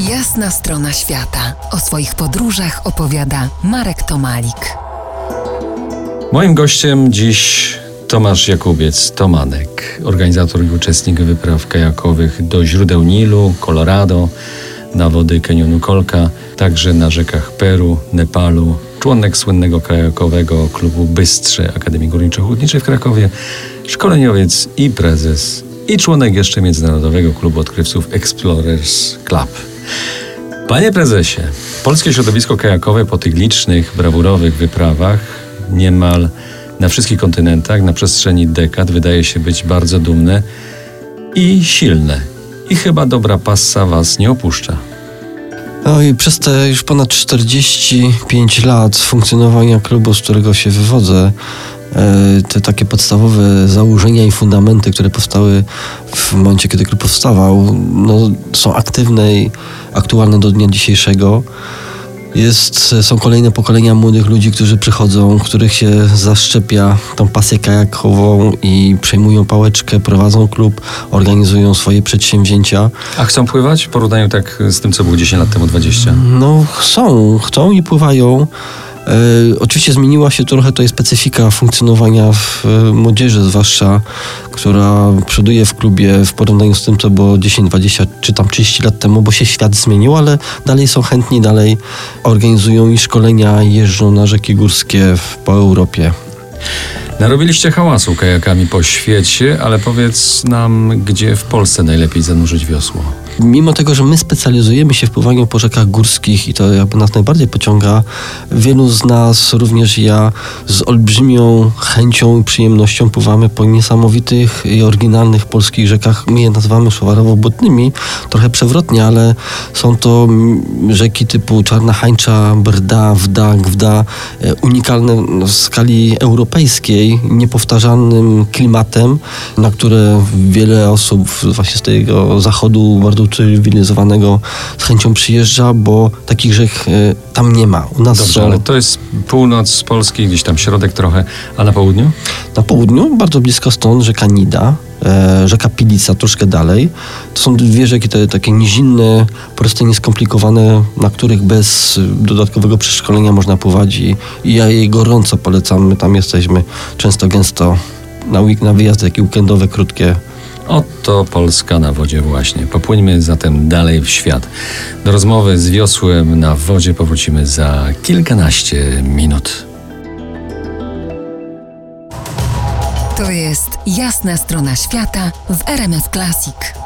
Jasna strona świata. O swoich podróżach opowiada Marek Tomalik. Moim gościem dziś Tomasz Jakubiec, Tomanek, organizator i uczestnik wypraw kajakowych do źródeł Nilu, Colorado, na wody kanionu Kolka, także na rzekach Peru, Nepalu, członek słynnego kajakowego klubu Bystrze Akademii Górniczo-Hutniczej w Krakowie, szkoleniowiec i prezes i członek jeszcze Międzynarodowego Klubu Odkrywców Explorers Club. Panie prezesie, polskie środowisko kajakowe po tych licznych, brawurowych wyprawach niemal na wszystkich kontynentach na przestrzeni dekad wydaje się być bardzo dumne i silne. I chyba dobra passa was nie opuszcza. No i przez te już ponad 45 lat funkcjonowania klubu, z którego się wywodzę, te takie podstawowe założenia i fundamenty, które powstały w momencie, kiedy klub powstawał, no, są aktywne i aktualne do dnia dzisiejszego. Jest, są kolejne pokolenia młodych ludzi, którzy przychodzą, których się zaszczepia tą pasję kajakową i przejmują pałeczkę, prowadzą klub, organizują swoje przedsięwzięcia. A chcą pływać w porównaniu tak z tym, co było 10 lat temu, 20? No, chcą, chcą i pływają. E, oczywiście zmieniła się trochę tutaj specyfika funkcjonowania w e, młodzieży, zwłaszcza która przoduje w klubie w porównaniu z tym, co było 10, 20 czy tam 30 lat temu, bo się świat zmienił, ale dalej są chętni, dalej organizują i szkolenia, jeżdżą na rzeki górskie po Europie. Narobiliście hałasu kajakami po świecie, ale powiedz nam, gdzie w Polsce najlepiej zanurzyć wiosło? Mimo tego, że my specjalizujemy się w pływaniu po rzekach górskich i to jakby nas najbardziej pociąga, wielu z nas, również ja, z olbrzymią chęcią i przyjemnością pływamy po niesamowitych i oryginalnych polskich rzekach. My je nazywamy szowarowo-błotnymi, trochę przewrotnie, ale są to rzeki typu Czarna Hańcza, Brda, Wda, Gwda, e, unikalne w skali europejskiej, niepowtarzalnym klimatem, na które wiele osób właśnie z tego zachodu bardzo ucywilizowanego z chęcią przyjeżdża, bo takich rzek e, tam nie ma. U nas Dobrze, są... ale to jest północ Polski, gdzieś tam środek trochę, a na południu? Na południu, bardzo blisko stąd, rzeka Nida, e, rzeka Pilica, troszkę dalej. To są dwie rzeki te, takie nizinne, proste, nieskomplikowane, na których bez dodatkowego przeszkolenia można pływać i, i ja jej gorąco polecam. My tam jesteśmy często, gęsto na, na wyjazdy takie weekendowe, krótkie, Oto Polska na wodzie właśnie. Popłyńmy zatem dalej w świat. Do rozmowy z wiosłem na wodzie powrócimy za kilkanaście minut. To jest jasna strona świata w RMS Classic.